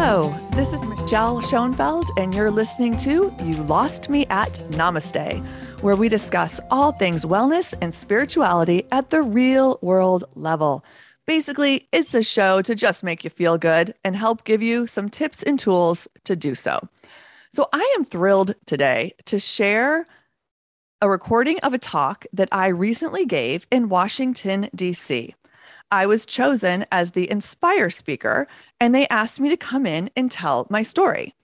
Hello, this is Michelle Schoenfeld, and you're listening to You Lost Me at Namaste, where we discuss all things wellness and spirituality at the real world level. Basically, it's a show to just make you feel good and help give you some tips and tools to do so. So, I am thrilled today to share a recording of a talk that I recently gave in Washington, D.C. I was chosen as the Inspire speaker, and they asked me to come in and tell my story.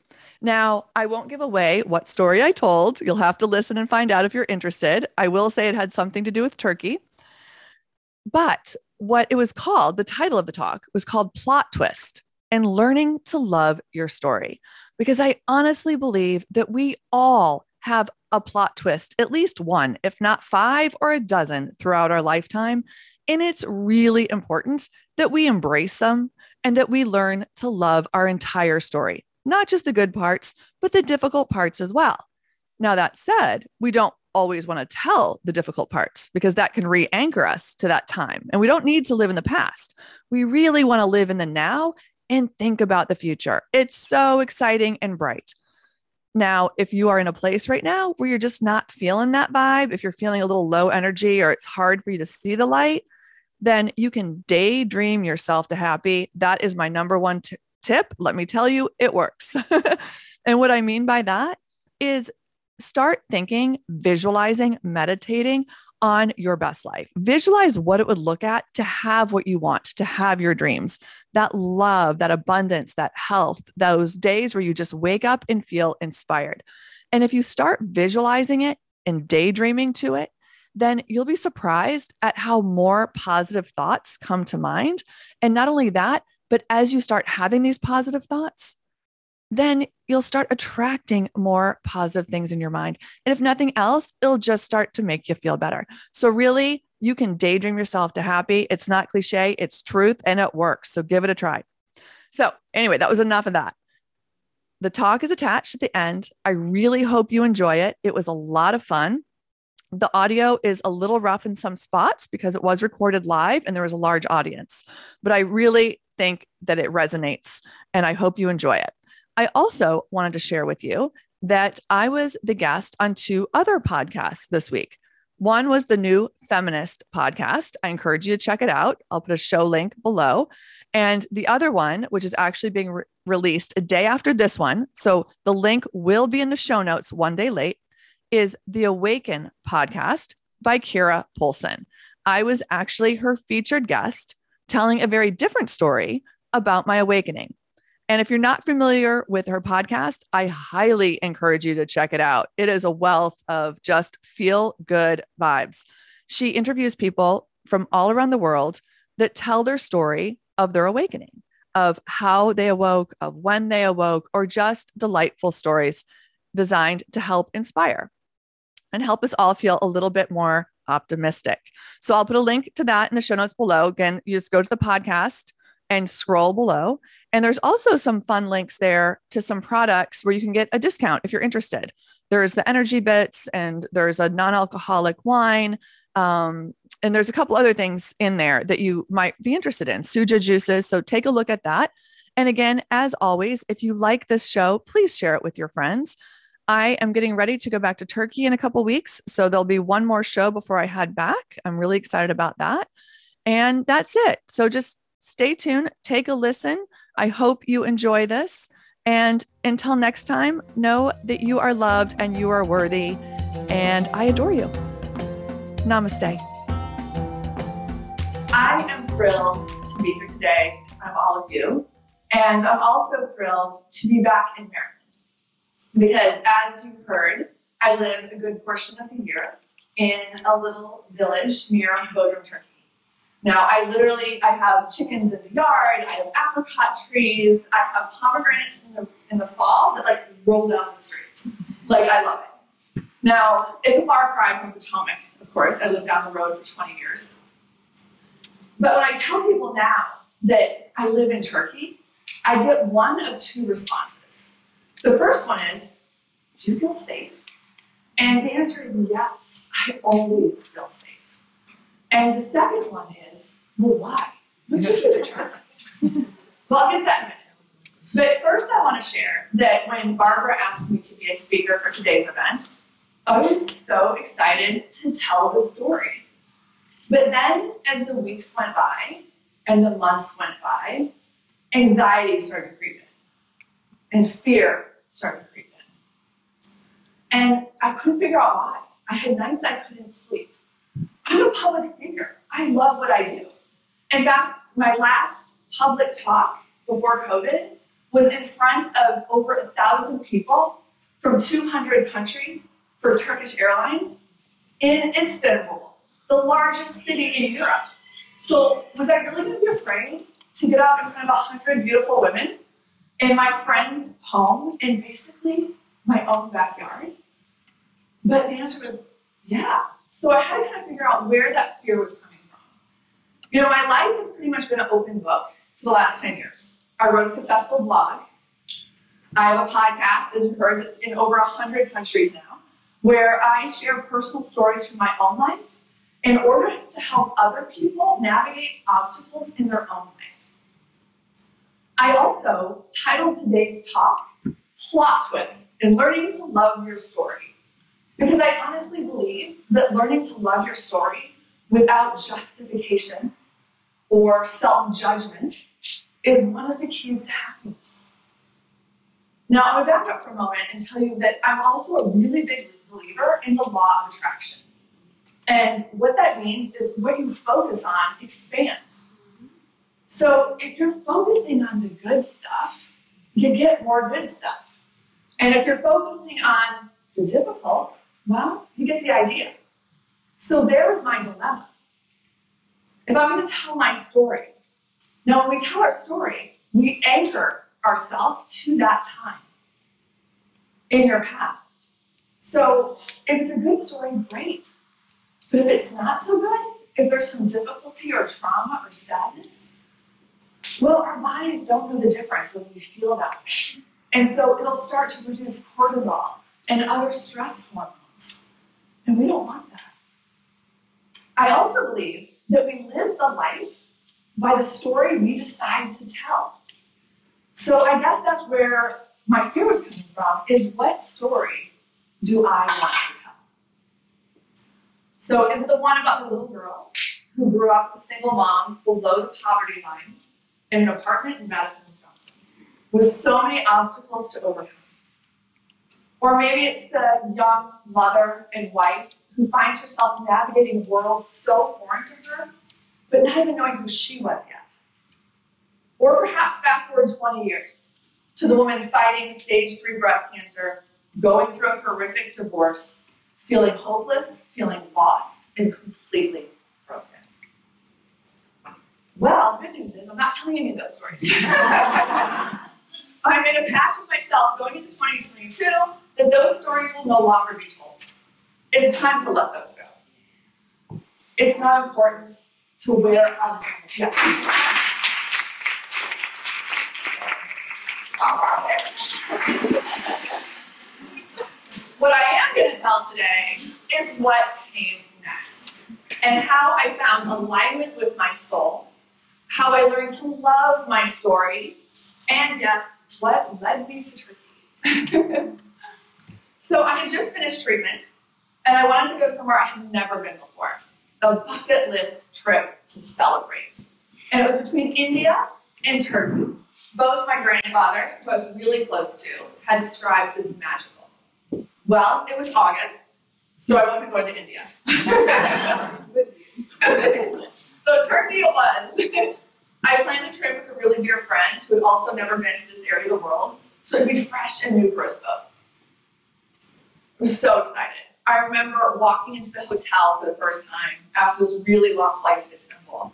Now, I won't give away what story I told. You'll have to listen and find out if you're interested. I will say it had something to do with turkey. But what it was called, the title of the talk was called Plot Twist and Learning to Love Your Story. Because I honestly believe that we all have a plot twist, at least one, if not five or a dozen throughout our lifetime. And it's really important that we embrace them and that we learn to love our entire story, not just the good parts, but the difficult parts as well. Now, that said, we don't always want to tell the difficult parts because that can re anchor us to that time. And we don't need to live in the past. We really want to live in the now and think about the future. It's so exciting and bright. Now, if you are in a place right now where you're just not feeling that vibe, if you're feeling a little low energy or it's hard for you to see the light, then you can daydream yourself to happy. That is my number one t- tip. Let me tell you, it works. and what I mean by that is start thinking, visualizing, meditating on your best life. Visualize what it would look at to have what you want, to have your dreams, that love, that abundance, that health, those days where you just wake up and feel inspired. And if you start visualizing it and daydreaming to it, then you'll be surprised at how more positive thoughts come to mind. And not only that, but as you start having these positive thoughts, then you'll start attracting more positive things in your mind. And if nothing else, it'll just start to make you feel better. So, really, you can daydream yourself to happy. It's not cliche, it's truth, and it works. So, give it a try. So, anyway, that was enough of that. The talk is attached at the end. I really hope you enjoy it. It was a lot of fun. The audio is a little rough in some spots because it was recorded live and there was a large audience, but I really think that it resonates and I hope you enjoy it. I also wanted to share with you that I was the guest on two other podcasts this week. One was the new feminist podcast. I encourage you to check it out. I'll put a show link below. And the other one, which is actually being re- released a day after this one. So the link will be in the show notes one day late is the Awaken podcast by Kira Polson. I was actually her featured guest telling a very different story about my awakening. And if you're not familiar with her podcast, I highly encourage you to check it out. It is a wealth of just feel good vibes. She interviews people from all around the world that tell their story of their awakening, of how they awoke, of when they awoke, or just delightful stories designed to help inspire and help us all feel a little bit more optimistic. So I'll put a link to that in the show notes below. Again, you just go to the podcast and scroll below. And there's also some fun links there to some products where you can get a discount if you're interested. There's the energy bits and there's a non alcoholic wine. Um, and there's a couple other things in there that you might be interested in, suja juices. So take a look at that. And again, as always, if you like this show, please share it with your friends. I am getting ready to go back to Turkey in a couple weeks. So there'll be one more show before I head back. I'm really excited about that. And that's it. So just stay tuned, take a listen. I hope you enjoy this. And until next time, know that you are loved and you are worthy. And I adore you. Namaste. I am thrilled to be here today of all of you. And I'm also thrilled to be back in Maryland. Because as you've heard, I live a good portion of the year in a little village near Bodrum, Turkey. Now, I literally, I have chickens in the yard, I have apricot trees, I have pomegranates in the, in the fall that like roll down the street. Like, I love it. Now, it's a far cry from Potomac, of course. I lived down the road for 20 years. But when I tell people now that I live in Turkey, I get one of two responses. The first one is, do you feel safe? And the answer is yes, I always feel safe. And the second one is, well, why? Would you go to church? well, I'll get that in a minute. But first, I want to share that when Barbara asked me to be a speaker for today's event, I was so excited to tell the story. But then, as the weeks went by and the months went by, anxiety started creeping and fear started creeping. And I couldn't figure out why. I had nights I couldn't sleep. I'm a public speaker. I love what I do. In fact, my last public talk before COVID was in front of over a thousand people from 200 countries for Turkish Airlines in Istanbul, the largest city in Europe. So, was I really going to be afraid to get up in front of 100 beautiful women in my friend's home in basically my own backyard? But the answer was yeah. So, I had to kind of figure out where that fear was coming from. You know, my life has pretty much been an open book for the last 10 years. I wrote a successful blog. I have a podcast, as you heard, that's in over 100 countries now, where I share personal stories from my own life in order to help other people navigate obstacles in their own life. I also titled today's talk Plot Twist in Learning to Love Your Story. Because I honestly believe that learning to love your story without justification or self judgment is one of the keys to happiness. Now, I'm going to back up for a moment and tell you that I'm also a really big believer in the law of attraction. And what that means is what you focus on expands. So if you're focusing on the good stuff, you get more good stuff. And if you're focusing on the difficult, well, you get the idea. So there's my dilemma. If I'm going to tell my story, now, when we tell our story, we anchor ourselves to that time in your past. So, if it's a good story, great. But if it's not so good, if there's some difficulty or trauma or sadness, well, our bodies don't know the difference when we feel that. And so it'll start to produce cortisol and other stress hormones. And we don't want that. I also believe that we live the life by the story we decide to tell. So I guess that's where my fear was coming from is what story do I want to tell? So is it the one about the little girl who grew up a single mom below the poverty line in an apartment in Madison, Wisconsin, with so many obstacles to overcome? Or maybe it's the young mother and wife who finds herself navigating worlds so foreign to her but not even knowing who she was yet. Or perhaps fast forward 20 years to the woman fighting stage three breast cancer, going through a horrific divorce, feeling hopeless, feeling lost, and completely broken. Well, good news is I'm not telling any of those stories. I made a pact with myself going into 2022 that those stories will no longer be told. It's time to let those go. It's not important to where I'm yeah. What I am going to tell today is what came next and how I found alignment with my soul, how I learned to love my story, and yes, what led me to Turkey. so I had just finished treatments and I wanted to go somewhere I had never been before a bucket list trip to celebrate. And it was between India and Turkey. Both my grandfather, who I was really close to, had described as magical. Well, it was August, so I wasn't going to India. so Turkey it was. I planned the trip with a really dear friend who had also never been to this area of the world, so it'd be fresh and new for us both. I was so excited. I remember walking into the hotel for the first time after this really long flight to Istanbul.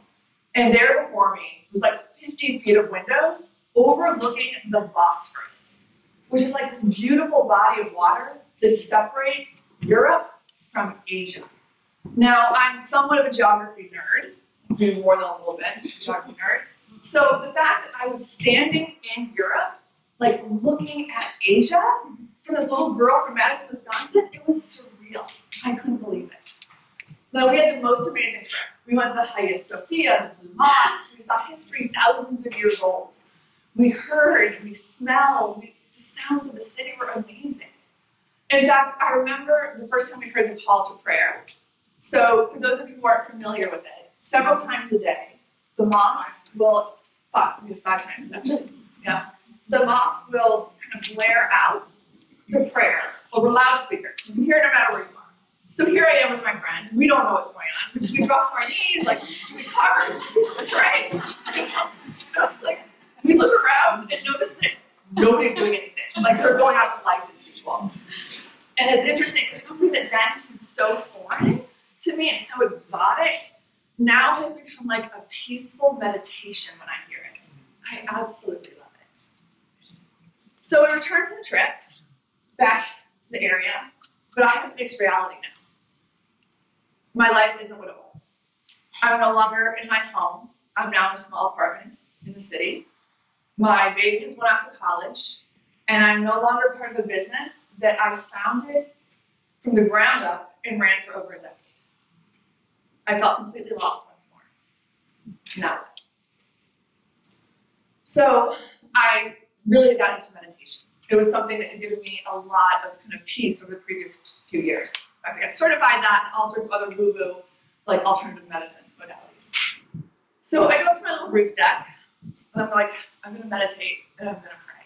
And there before me was like 50 feet of windows overlooking the Bosphorus, which is like this beautiful body of water that separates Europe from Asia. Now, I'm somewhat of a geography nerd, maybe more than a little bit, geography nerd. So the fact that I was standing in Europe, like looking at Asia, from this little girl from Madison, Wisconsin, it was surreal. I couldn't believe it. Now, we had the most amazing trip. We went to the Hagia Sophia, the Mosque. We saw history thousands of years old. We heard, we smelled, we, the sounds of the city were amazing. In fact, I remember the first time we heard the call to prayer. So, for those of you who aren't familiar with it, several times a day, the mosque will, five, five times actually, yeah, the mosque will kind of blare out the prayer over loudspeakers. You can hear it no matter where you are. So here I am with my friend. We don't know what's going on. We drop to our knees, like, do we cover? Do we pray? like, we look around and notice that nobody's doing anything. Like they're going out of life as usual. And it's interesting because something that then seems so foreign to me and so exotic now has become like a peaceful meditation when I hear it. I absolutely love it. So we returned from the trip back to the area, but I have face reality now. My life isn't what it was. I'm no longer in my home. I'm now in a small apartment in the city. My baby has went off to college, and I'm no longer part of a business that I founded from the ground up and ran for over a decade. I felt completely lost once more. No. So I really got into meditation. It was something that had given me a lot of kind of peace over the previous few years. I got certified that and all sorts of other woo-woo, like alternative medicine modalities. So I go up to my little roof deck, and I'm like, I'm gonna meditate and I'm gonna pray.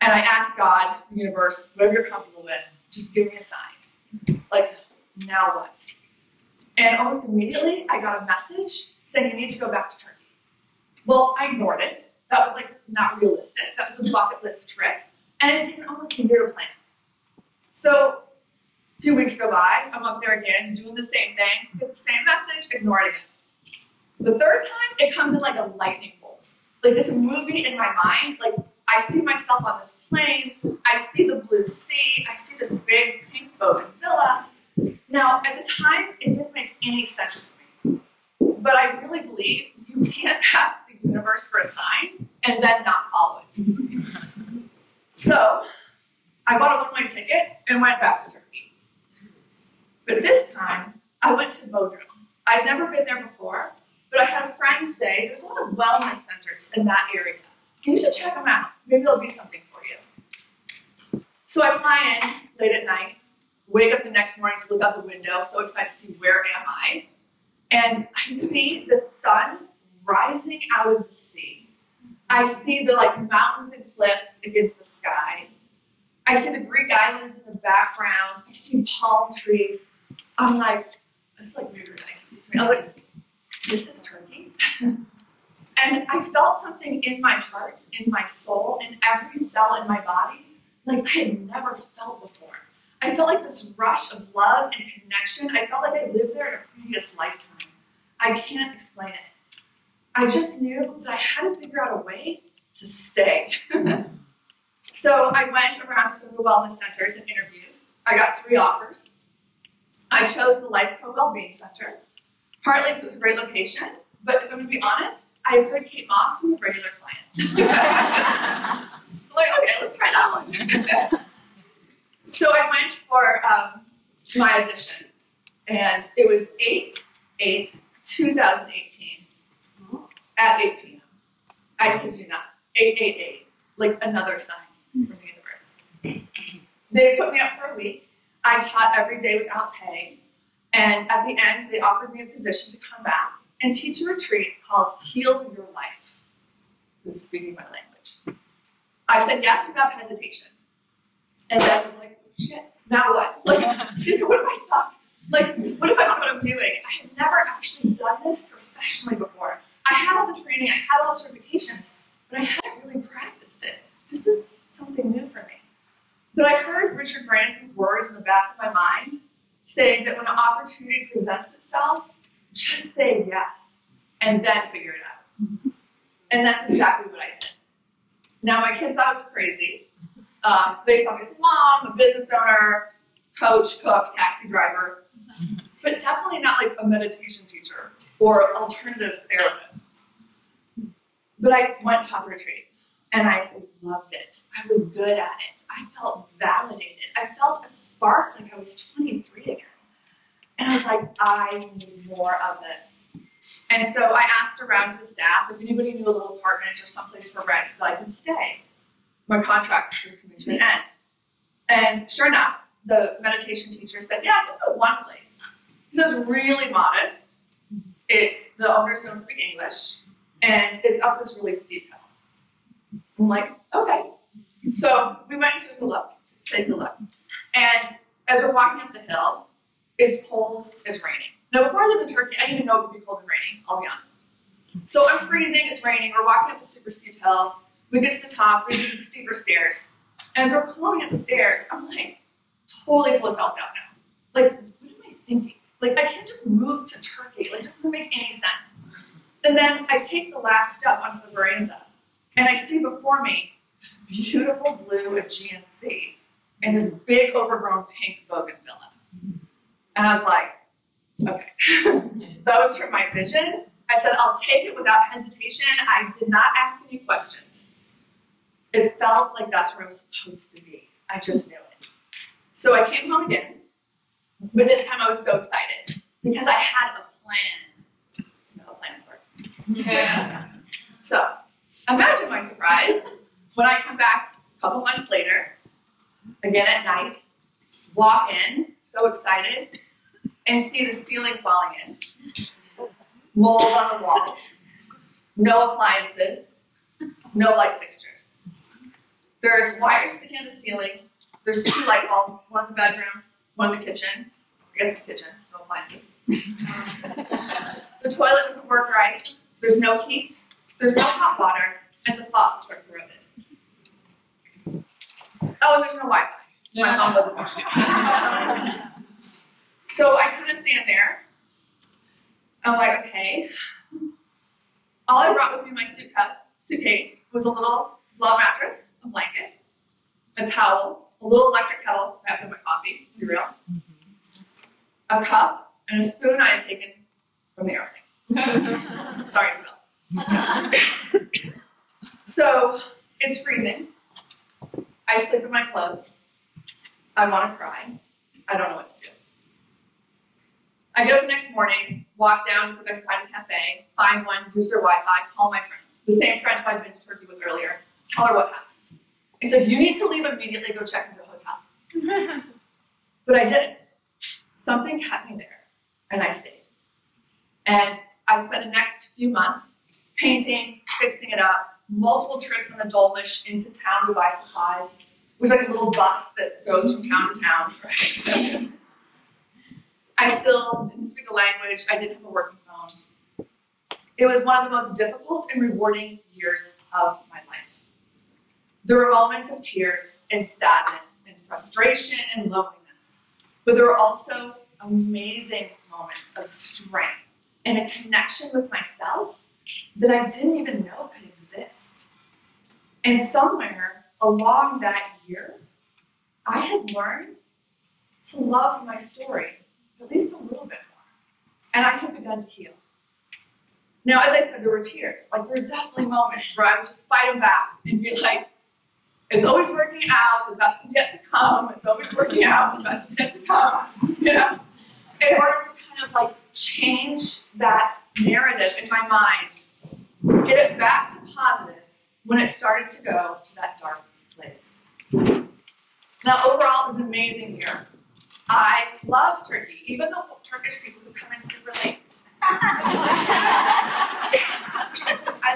And I ask God, the universe, whatever you're comfortable with, just give me a sign. Like, now what? And almost immediately, I got a message saying you need to go back to Turkey. Well, I ignored it. That was like not realistic. That was a bucket list trip. And it taken almost a year to plan. So a few weeks go by, I'm up there again, doing the same thing, get the same message, ignore it again. The third time, it comes in like a lightning bolt. Like it's a movie in my mind. Like I see myself on this plane, I see the blue sea, I see this big pink boat and villa. Now, at the time, it didn't make any sense to me. But I really believe you can't ask the universe for a sign and then not follow it. so I bought a one-way ticket and went back to Turkey. But this time, I went to Bodrum. I'd never been there before, but I had a friend say there's a lot of wellness centers in that area. You should check them out. Maybe there'll be something for you. So I fly in late at night, wake up the next morning to look out the window, so excited to see where am I. And I see the sun rising out of the sea. I see the like mountains and cliffs against the sky. I see the Greek islands in the background. I see palm trees. I'm like, that's like nice. I'm like, this is Turkey. and I felt something in my heart, in my soul, in every cell in my body, like I had never felt before. I felt like this rush of love and connection. I felt like I lived there in a previous lifetime. I can't explain it. I just knew that I had to figure out a way to stay. so I went around to some of the wellness centers and interviewed. I got three offers. I chose the LifeCo Wellbeing Center, partly because it's a great location, but if I'm gonna be honest, I heard Kate Moss was a regular client. so like, okay, let's try that one. so I went for um, my audition, and it was 8 8 2018 at 8 p.m. I kid you not, 888, like another sign from the universe. They put me up for a week. I taught every day without pay. And at the end, they offered me a position to come back and teach a retreat called Heal Your Life. This is speaking my language. I said yes without hesitation. And then shit, now what? Like, just, what if I suck? Like, what if I don't know what I'm doing? I have never actually done this professionally before. I had all the training, I had all the certifications, but I hadn't really practiced it. This was something new for me. But I heard Richard Branson's words in the back of my mind saying that when an opportunity presents itself, just say yes and then figure it out. And that's exactly what I did. Now, my kids thought I was crazy. Um, they saw me as mom, a business owner, coach, cook, taxi driver, but definitely not like a meditation teacher or alternative therapist. But I went to the retreat and I loved it. I was good at it. I felt validated. I felt a spark like I was 23 again. And I was like, I need more of this. And so I asked around to the staff if anybody knew a little apartment or someplace for rent so that I could stay. my contract was coming to an end. And sure enough, the meditation teacher said, Yeah, know one place. He says, really modest. It's the owners don't speak English, and it's up this really steep hill. I'm like, okay. So we went to a look, to take a look. And as we're walking up the hill, it's cold, it's raining. Now, before I lived in Turkey, I didn't even know it could be cold and raining, I'll be honest. So I'm freezing, it's raining, we're walking up the super steep hill. We get to the top, there's these steeper stairs. As we're climbing up the stairs, I'm like, totally full of self doubt now. Like, what am I thinking? Like, I can't just move to Turkey. Like, this doesn't make any sense. And then I take the last step onto the veranda, and I see before me this beautiful blue Aegean Sea and this big overgrown pink bougainvillea. And I was like, okay, that was from my vision. I said, I'll take it without hesitation. I did not ask any questions. It felt like that's where I was supposed to be. I just knew it. So I came home again, but this time I was so excited because I had a plan. You know plans work. Yeah. So imagine my surprise when I come back a couple months later, again at night, walk in, so excited, and see the ceiling falling in, mold on the walls, no appliances, no light fixtures. There's wires sticking in the ceiling. There's two light bulbs, one in the bedroom, one in the kitchen. I guess the kitchen, no appliances. the toilet doesn't work right. There's no heat. There's no hot water, and the faucets are corroded. Oh, and there's no Wi-Fi. So my phone doesn't work. So I kind of stand there. I'm like, okay. All I brought with me in my suitcase was a little low mattress, a blanket, a towel, a little electric kettle, because I have to have my coffee, let's be real, a cup, and a spoon I had taken from the airplane. Sorry, smell. so it's freezing. I sleep in my clothes. I want to cry. I don't know what to do. I get up the next morning, walk down to if I can find a cafe, find one, use their Wi-Fi, call my friend, the same friend who I'd been to Turkey with earlier, tell her what happens. I said, you need to leave immediately, go check into a hotel. but I didn't. Something kept me there, and I stayed. And I spent the next few months painting, fixing it up, multiple trips on the dolmuş into town to buy supplies. It was like a little bus that goes from town to town, right? I still didn't speak a language, I didn't have a working phone. It was one of the most difficult and rewarding years of my life. There were moments of tears and sadness and frustration and loneliness, but there were also amazing moments of strength and a connection with myself that I didn't even know could exist. And somewhere along that year, I had learned to love my story at least a little bit more. And I had begun to heal. Now, as I said, there were tears. Like, there were definitely moments where I would just fight them back and be like, it's always working out, the best is yet to come, it's always working out, the best is yet to come, you know? In order to kind of like change that narrative in my mind, get it back to positive when it started to go to that dark place. Now, overall, it was amazing year. I love Turkey, even the Turkish people who come in super late. I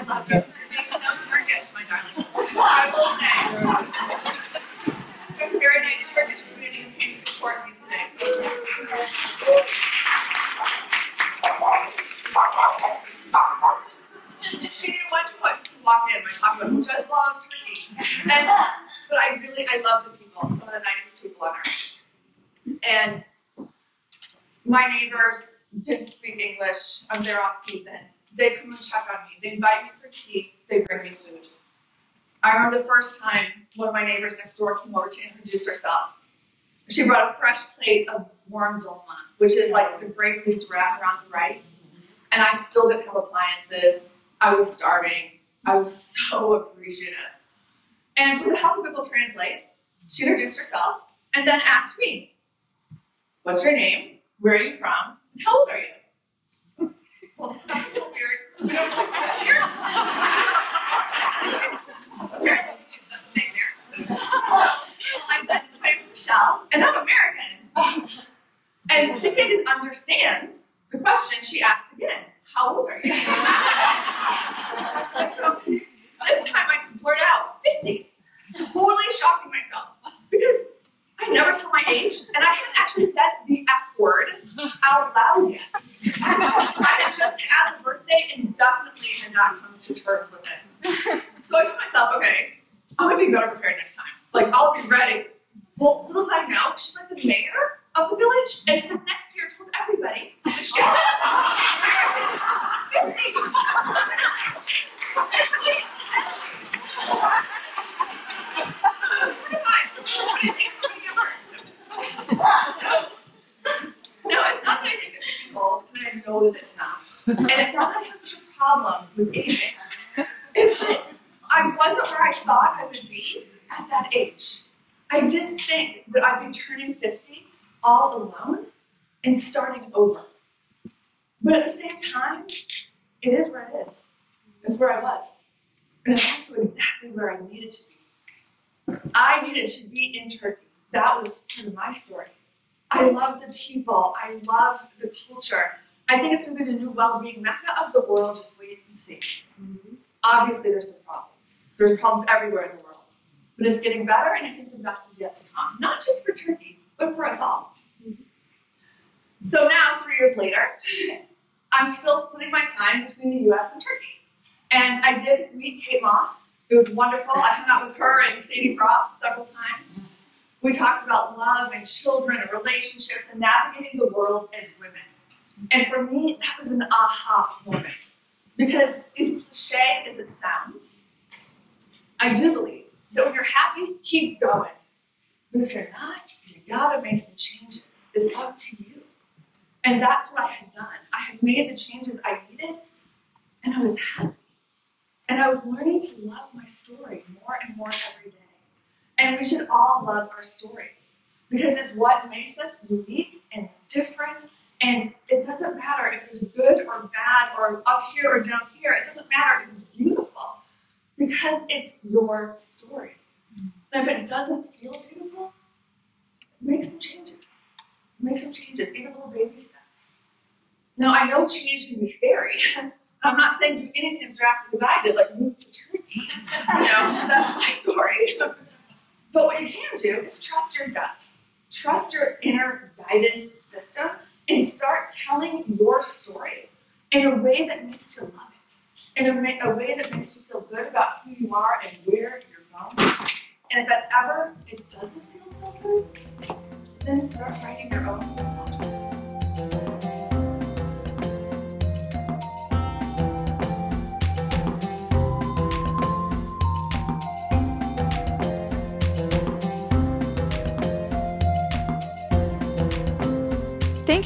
love you. Being so Turkish, my darling. I will say, there's a very nice Turkish community who to support me today. So. She didn't want to, want to walk in. My talk about which I love Turkey. And, but I really, I love the people, some of the nicest people on earth. And my neighbors didn't speak English. Um, I'm their off season. They come and check on me. They invite me for tea. They bring me food. I remember the first time one of my neighbors next door came over to introduce herself. She brought a fresh plate of warm dolma, which is like the grape leaves wrapped around the rice. And I still didn't have appliances. I was starving. I was so appreciative. And with the help of Google Translate, she introduced herself and then asked me, What's your name? Where are you from? How old are you? well, that's a little weird. We don't really do that here. Apparently, we do the thing there. not come to terms with it. so I told myself, okay, I'm gonna be better prepared next time. Like I'll be ready. Well, little did I know, she's like the mayor of the village, and the next year told everybody that she So, no, it's not that I think that 50 is old, because I know that it's not. And it's not that I have such a problem with aging. It's that I wasn't where I thought I would be at that age. I didn't think that I'd be turning 50 all alone and starting over. But at the same time, it is where it is. It's where I was. And it's also exactly where I needed to be. I needed to be in Turkey. That was part of my story. I love the people. I love the culture. I think it's going to be the new well-being mecca of the world. Just wait and see. Mm-hmm. Obviously, there's some problems. There's problems everywhere in the world, but it's getting better, and I think the best is yet to come. Not just for Turkey, but for us all. Mm-hmm. So now, three years later, I'm still splitting my time between the U.S. and Turkey, and I did meet Kate Moss. It was wonderful. I hung out with her and Sadie Frost several times. We talked about love and children and relationships and navigating the world as women. And for me, that was an aha moment. Because as cliche as it sounds, I do believe that when you're happy, keep going. But if you're not, you gotta make some changes. It's up to you. And that's what I had done. I had made the changes I needed, and I was happy. And I was learning to love my story more and more every day. And we should all love our stories because it's what makes us unique and different. And it doesn't matter if it's good or bad or up here or down here. It doesn't matter. It's beautiful because it's your story. And if it doesn't feel beautiful, make some changes. Make some changes, even little baby steps. Now, I know change can be scary. I'm not saying do anything as drastic as I did, like move to Turkey. You know, that's my story. But what you can do is trust your gut, trust your inner guidance system, and start telling your story in a way that makes you love it, in a, a way that makes you feel good about who you are and